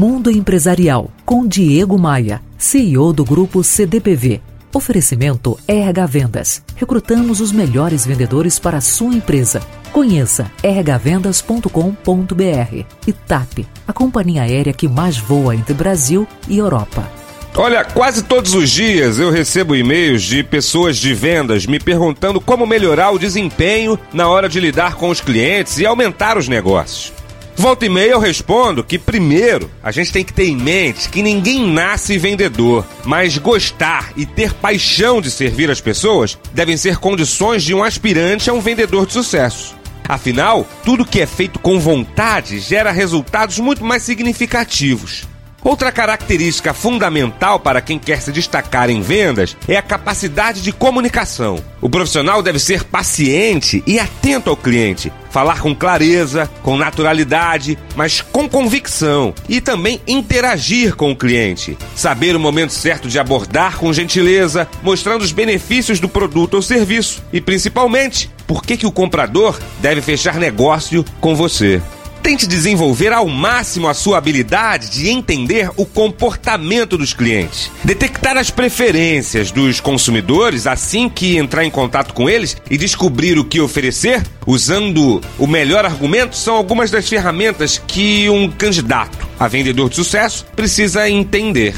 Mundo Empresarial com Diego Maia, CEO do grupo CDPV. Oferecimento RH Vendas. Recrutamos os melhores vendedores para a sua empresa. Conheça rhvendas.com.br e TAP, a companhia aérea que mais voa entre Brasil e Europa. Olha, quase todos os dias eu recebo e-mails de pessoas de vendas me perguntando como melhorar o desempenho na hora de lidar com os clientes e aumentar os negócios. Volta e meia eu respondo que primeiro a gente tem que ter em mente que ninguém nasce vendedor, mas gostar e ter paixão de servir as pessoas devem ser condições de um aspirante a um vendedor de sucesso. Afinal, tudo que é feito com vontade gera resultados muito mais significativos. Outra característica fundamental para quem quer se destacar em vendas é a capacidade de comunicação. O profissional deve ser paciente e atento ao cliente, falar com clareza, com naturalidade, mas com convicção e também interagir com o cliente. Saber o momento certo de abordar com gentileza, mostrando os benefícios do produto ou serviço e principalmente por que, que o comprador deve fechar negócio com você. Tente desenvolver ao máximo a sua habilidade de entender o comportamento dos clientes, detectar as preferências dos consumidores assim que entrar em contato com eles e descobrir o que oferecer, usando o melhor argumento, são algumas das ferramentas que um candidato a vendedor de sucesso precisa entender.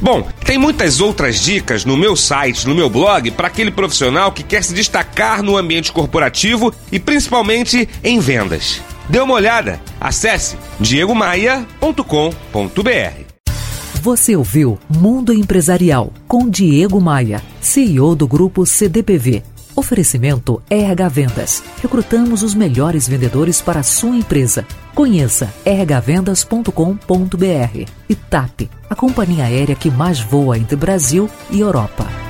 Bom, tem muitas outras dicas no meu site, no meu blog, para aquele profissional que quer se destacar no ambiente corporativo e principalmente em vendas. Dê uma olhada. Acesse diegomaia.com.br. Você ouviu Mundo Empresarial com Diego Maia, CEO do grupo CDPV. Oferecimento RH Vendas. Recrutamos os melhores vendedores para a sua empresa. Conheça rhvendas.com.br e TAP, a companhia aérea que mais voa entre Brasil e Europa.